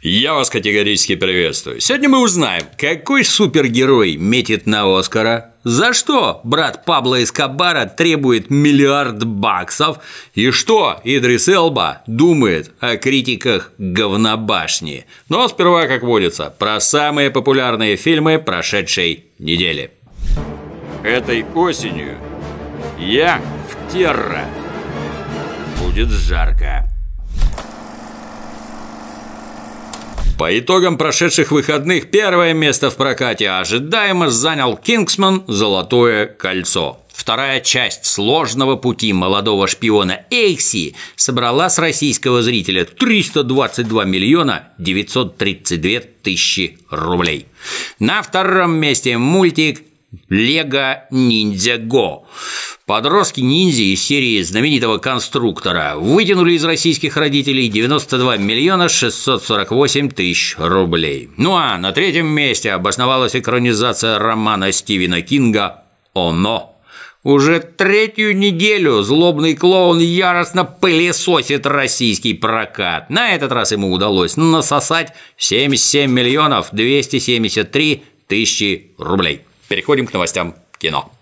Я вас категорически приветствую. Сегодня мы узнаем, какой супергерой метит на Оскара, за что брат Пабло Эскобара требует миллиард баксов и что Идрис Элба думает о критиках говнобашни. Но сперва, как водится, про самые популярные фильмы прошедшей недели. Этой осенью я в Терра. Будет жарко. По итогам прошедших выходных первое место в прокате ожидаемо занял «Кингсман. Золотое кольцо». Вторая часть сложного пути молодого шпиона Эйкси собрала с российского зрителя 322 миллиона 932 тысячи рублей. На втором месте мультик «Лего Ниндзя Го». Подростки-ниндзя из серии знаменитого конструктора вытянули из российских родителей 92 миллиона 648 тысяч рублей. Ну а на третьем месте обосновалась экранизация романа Стивена Кинга «Оно». Уже третью неделю злобный клоун яростно пылесосит российский прокат. На этот раз ему удалось насосать 77 миллионов 273 тысячи рублей. Переходим к новостям кино.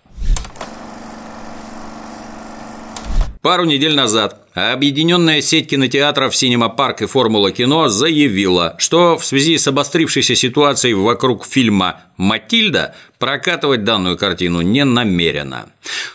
Пару недель назад Объединенная сеть кинотеатров «Синема Парк» и «Формула кино» заявила, что в связи с обострившейся ситуацией вокруг фильма «Матильда» прокатывать данную картину не намерена.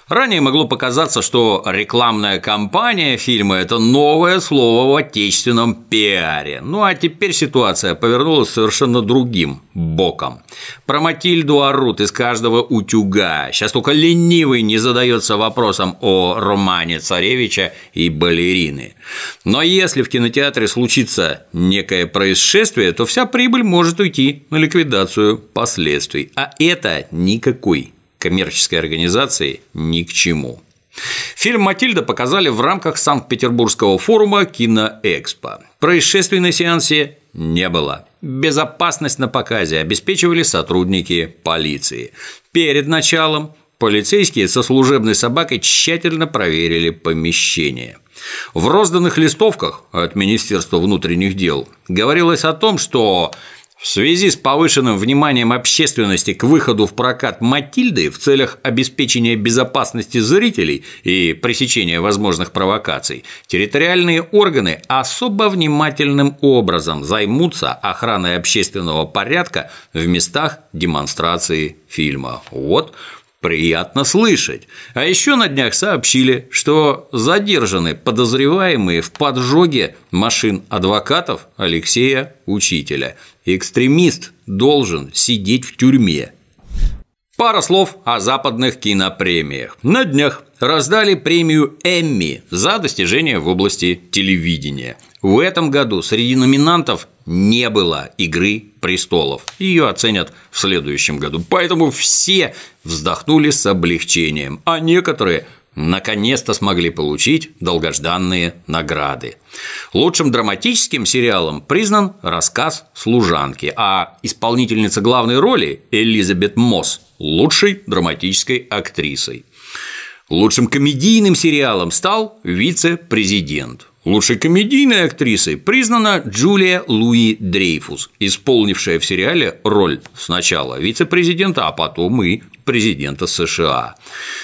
Ранее могло показаться, что рекламная кампания фильма – это новое слово в отечественном пиаре. Ну а теперь ситуация повернулась совершенно другим боком. Про Матильду орут из каждого утюга. Сейчас только ленивый не задается вопросом о романе царевича и балерины. Но если в кинотеатре случится некое происшествие, то вся прибыль может уйти на ликвидацию последствий. А это никакой коммерческой организации ни к чему. Фильм «Матильда» показали в рамках Санкт-Петербургского форума «Киноэкспо». Происшествий на сеансе не было. Безопасность на показе обеспечивали сотрудники полиции. Перед началом полицейские со служебной собакой тщательно проверили помещение. В розданных листовках от Министерства внутренних дел говорилось о том, что в связи с повышенным вниманием общественности к выходу в прокат «Матильды» в целях обеспечения безопасности зрителей и пресечения возможных провокаций, территориальные органы особо внимательным образом займутся охраной общественного порядка в местах демонстрации фильма. Вот Приятно слышать. А еще на днях сообщили, что задержаны подозреваемые в поджоге машин адвокатов Алексея Учителя. Экстремист должен сидеть в тюрьме. Пара слов о западных кинопремиях. На днях раздали премию Эмми за достижения в области телевидения. В этом году среди номинантов не было «Игры престолов». Ее оценят в следующем году. Поэтому все вздохнули с облегчением, а некоторые наконец-то смогли получить долгожданные награды. Лучшим драматическим сериалом признан рассказ «Служанки», а исполнительница главной роли Элизабет Мосс – лучшей драматической актрисой. Лучшим комедийным сериалом стал «Вице-президент». Лучшей комедийной актрисой признана Джулия Луи Дрейфус, исполнившая в сериале роль сначала вице-президента, а потом и президента США.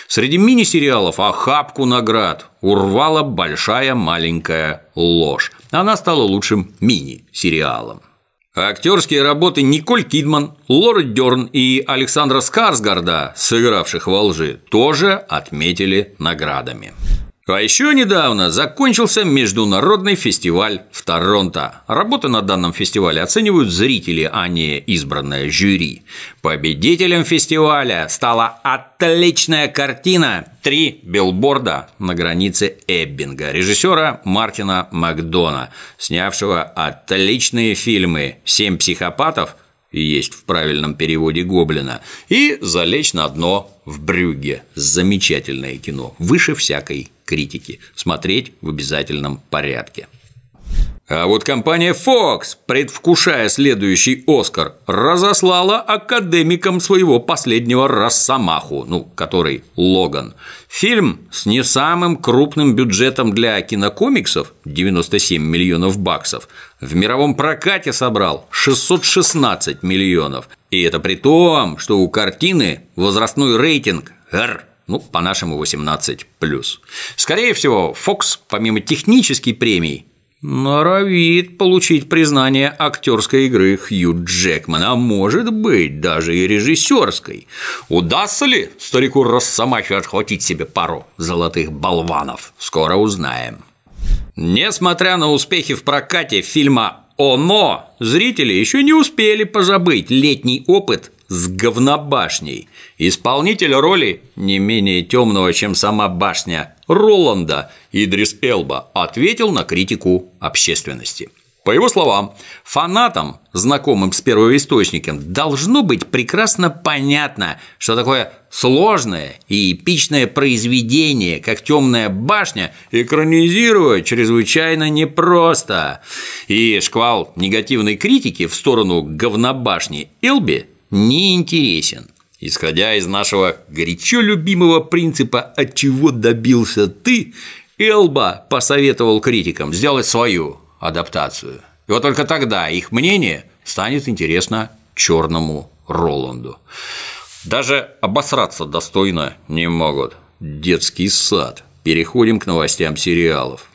Среди мини-сериалов охапку наград урвала «Большая маленькая ложь». Она стала лучшим мини-сериалом. Актерские работы Николь Кидман, Лора Дерн и Александра Скарсгарда, сыгравших во лжи, тоже отметили наградами. А еще недавно закончился международный фестиваль в Торонто. Работы на данном фестивале оценивают зрители, а не избранное жюри. Победителем фестиваля стала отличная картина «Три билборда на границе Эббинга» режиссера Мартина Макдона, снявшего отличные фильмы «Семь психопатов», есть в правильном переводе Гоблина, и «Залечь на дно в Брюгге» – замечательное кино, выше всякой критики, смотреть в обязательном порядке. А вот компания Fox, предвкушая следующий «Оскар», разослала академикам своего последнего «Росомаху», ну, который «Логан». Фильм с не самым крупным бюджетом для кинокомиксов – 97 миллионов баксов – в мировом прокате собрал 616 миллионов. И это при том, что у картины возрастной рейтинг R ну, по-нашему 18+. Скорее всего, Fox, помимо технической премии, норовит получить признание актерской игры Хью Джекмана, а может быть, даже и режиссерской. Удастся ли старику Росомахе отхватить себе пару золотых болванов? Скоро узнаем. Несмотря на успехи в прокате фильма «Оно», зрители еще не успели позабыть летний опыт с говнобашней. Исполнитель роли не менее темного, чем сама башня Роланда Идрис Элба ответил на критику общественности. По его словам, фанатам, знакомым с первоисточником, должно быть прекрасно понятно, что такое сложное и эпичное произведение, как «Темная башня», экранизировать чрезвычайно непросто. И шквал негативной критики в сторону говнобашни Элби не интересен. Исходя из нашего горячо любимого принципа «от чего добился ты», Элба посоветовал критикам сделать свою адаптацию. И вот только тогда их мнение станет интересно черному Роланду. Даже обосраться достойно не могут. Детский сад. Переходим к новостям сериалов.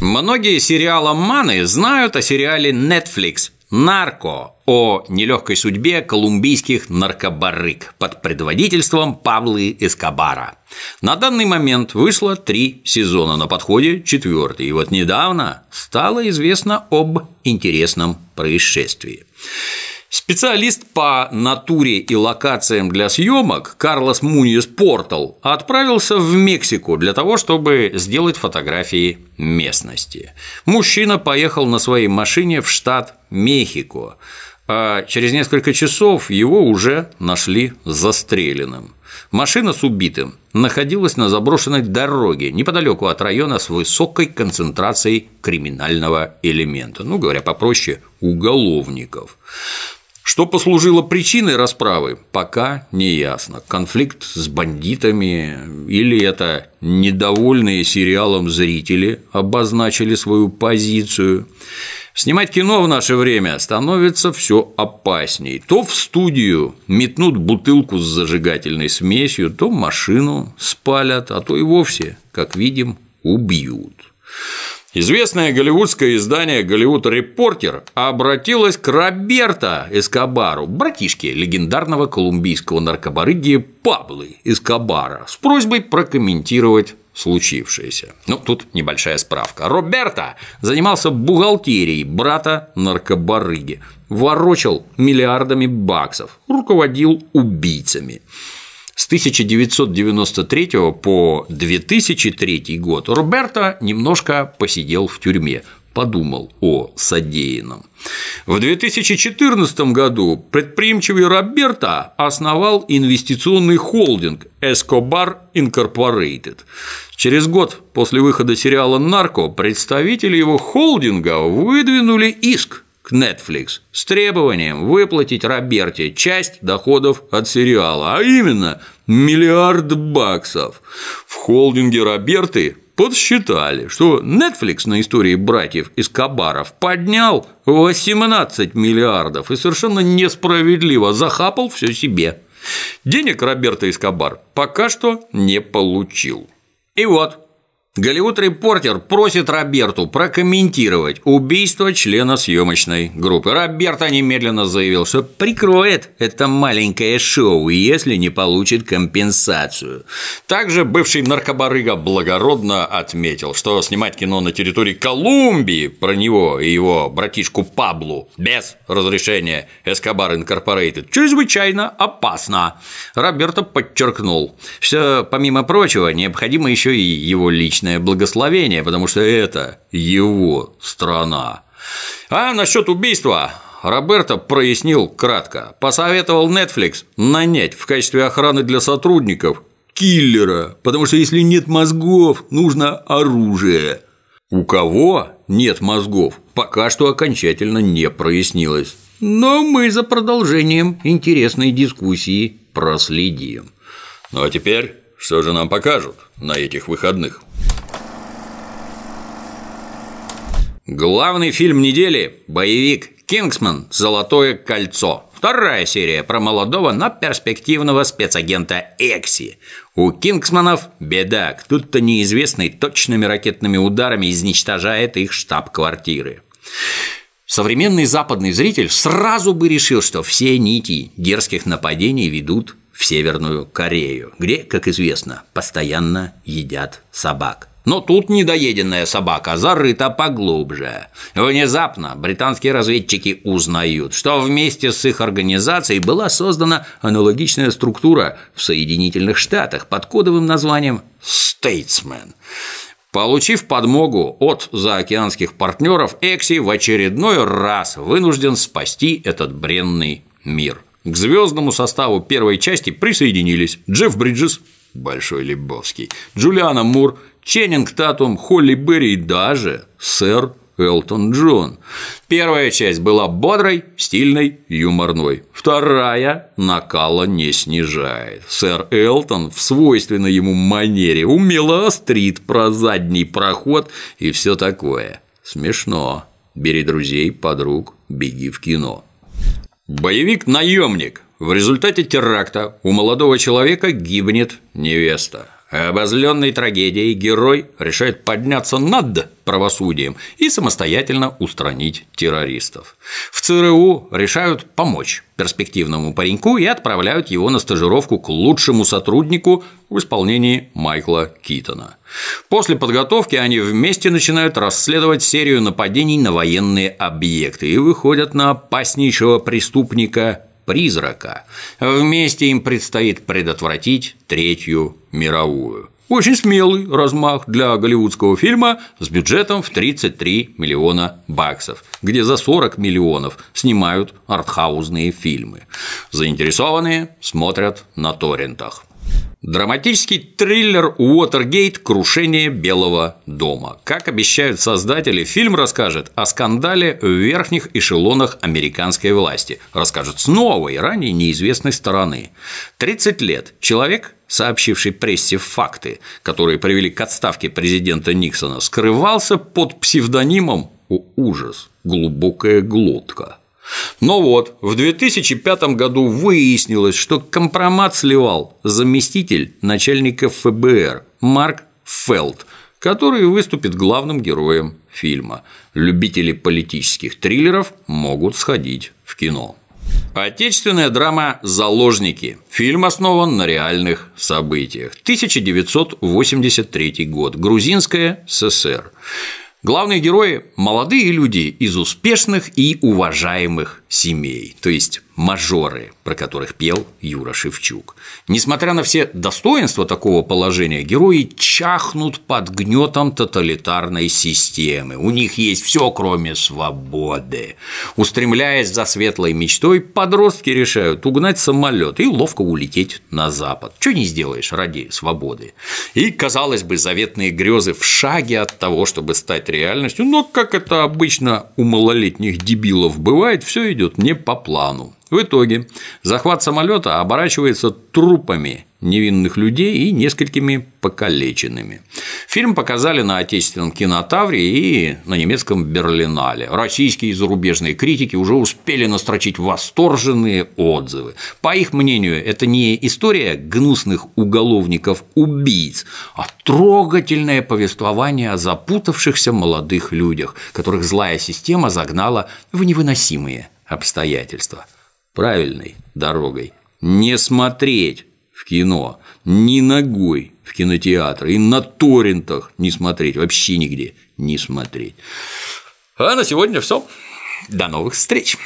Многие сериаломаны знают о сериале Netflix «Нарко» о нелегкой судьбе колумбийских наркобарык под предводительством Павлы Эскобара. На данный момент вышло три сезона, на подходе четвертый, и вот недавно стало известно об интересном происшествии. Специалист по натуре и локациям для съемок Карлос Муньес Портал отправился в Мексику для того, чтобы сделать фотографии местности. Мужчина поехал на своей машине в штат Мехико, а через несколько часов его уже нашли застреленным. Машина с убитым находилась на заброшенной дороге неподалеку от района с высокой концентрацией криминального элемента, ну говоря попроще, уголовников. Что послужило причиной расправы, пока не ясно. Конфликт с бандитами или это недовольные сериалом зрители обозначили свою позицию. Снимать кино в наше время становится все опасней. То в студию метнут бутылку с зажигательной смесью, то машину спалят, а то и вовсе, как видим, убьют. Известное голливудское издание «Голливуд Репортер» обратилось к Роберто Эскобару, братишке легендарного колумбийского наркобарыги Паблы Эскобара, с просьбой прокомментировать случившееся. Ну, тут небольшая справка. Роберто занимался бухгалтерией брата наркобарыги, ворочал миллиардами баксов, руководил убийцами. С 1993 по 2003 год Роберто немножко посидел в тюрьме, подумал о содеянном. В 2014 году предприимчивый Роберто основал инвестиционный холдинг Escobar Incorporated. Через год после выхода сериала «Нарко» представители его холдинга выдвинули иск к Netflix с требованием выплатить Роберте часть доходов от сериала, а именно миллиард баксов. В холдинге Роберты подсчитали, что Netflix на истории братьев из Кабаров поднял 18 миллиардов и совершенно несправедливо захапал все себе. Денег Роберто Эскобар пока что не получил. И вот, Голливуд Репортер просит Роберту прокомментировать убийство члена съемочной группы. Роберто немедленно заявил, что прикроет это маленькое шоу, если не получит компенсацию. Также бывший наркобарыга благородно отметил, что снимать кино на территории Колумбии про него и его братишку Паблу без разрешения Escobar Incorporated чрезвычайно опасно. Роберто подчеркнул, что, помимо прочего, необходимо еще и его личность личное благословение, потому что это его страна. А насчет убийства Роберто прояснил кратко. Посоветовал Netflix нанять в качестве охраны для сотрудников киллера, потому что если нет мозгов, нужно оружие. У кого нет мозгов, пока что окончательно не прояснилось. Но мы за продолжением интересной дискуссии проследим. Ну а теперь что же нам покажут на этих выходных? Главный фильм недели – боевик «Кингсман. Золотое кольцо». Вторая серия про молодого, но перспективного спецагента Экси. У Кингсманов беда, кто-то неизвестный точными ракетными ударами изничтожает их штаб-квартиры. Современный западный зритель сразу бы решил, что все нити дерзких нападений ведут в Северную Корею, где, как известно, постоянно едят собак. Но тут недоеденная собака зарыта поглубже. Внезапно британские разведчики узнают, что вместе с их организацией была создана аналогичная структура в Соединительных Штатах под кодовым названием «Statesman». Получив подмогу от заокеанских партнеров, Экси в очередной раз вынужден спасти этот бренный мир. К звездному составу первой части присоединились Джефф Бриджес, Большой Лебовский, Джулиана Мур, Ченнинг Татум, Холли Берри и даже сэр Элтон Джон. Первая часть была бодрой, стильной, юморной. Вторая накала не снижает. Сэр Элтон в свойственной ему манере умело острит про задний проход и все такое. Смешно. Бери друзей, подруг, беги в кино. Боевик наемник. В результате теракта у молодого человека гибнет невеста. Обозленной трагедией герой решает подняться над правосудием и самостоятельно устранить террористов. В ЦРУ решают помочь перспективному пареньку и отправляют его на стажировку к лучшему сотруднику в исполнении Майкла Китона. После подготовки они вместе начинают расследовать серию нападений на военные объекты и выходят на опаснейшего преступника призрака. Вместе им предстоит предотвратить Третью мировую. Очень смелый размах для голливудского фильма с бюджетом в 33 миллиона баксов, где за 40 миллионов снимают артхаузные фильмы. Заинтересованные смотрят на торрентах. Драматический триллер «Уотергейт. Крушение Белого дома». Как обещают создатели, фильм расскажет о скандале в верхних эшелонах американской власти. Расскажет с новой, ранее неизвестной стороны. 30 лет человек, сообщивший прессе факты, которые привели к отставке президента Никсона, скрывался под псевдонимом «О, ужас! Глубокая глотка». Но вот, в 2005 году выяснилось, что компромат сливал заместитель начальника ФБР Марк Фелд, который выступит главным героем фильма. Любители политических триллеров могут сходить в кино. Отечественная драма «Заложники». Фильм основан на реальных событиях. 1983 год. Грузинская ССР. Главные герои – молодые люди из успешных и уважаемых семей, то есть мажоры, про которых пел Юра Шевчук. Несмотря на все достоинства такого положения, герои чахнут под гнетом тоталитарной системы. У них есть все, кроме свободы. Устремляясь за светлой мечтой, подростки решают угнать самолет и ловко улететь на запад. Что не сделаешь ради свободы. И, казалось бы, заветные грезы в шаге от того, чтобы стать реальностью, но, как это обычно у малолетних дебилов бывает, все идет не по плану. В итоге захват самолета оборачивается трупами невинных людей и несколькими покалеченными. Фильм показали на отечественном кинотавре и на немецком Берлинале. Российские и зарубежные критики уже успели настрочить восторженные отзывы. По их мнению, это не история гнусных уголовников-убийц, а трогательное повествование о запутавшихся молодых людях, которых злая система загнала в невыносимые обстоятельства правильной дорогой. Не смотреть в кино ни ногой в кинотеатр и на торрентах не смотреть, вообще нигде не смотреть. А на сегодня все. До новых встреч!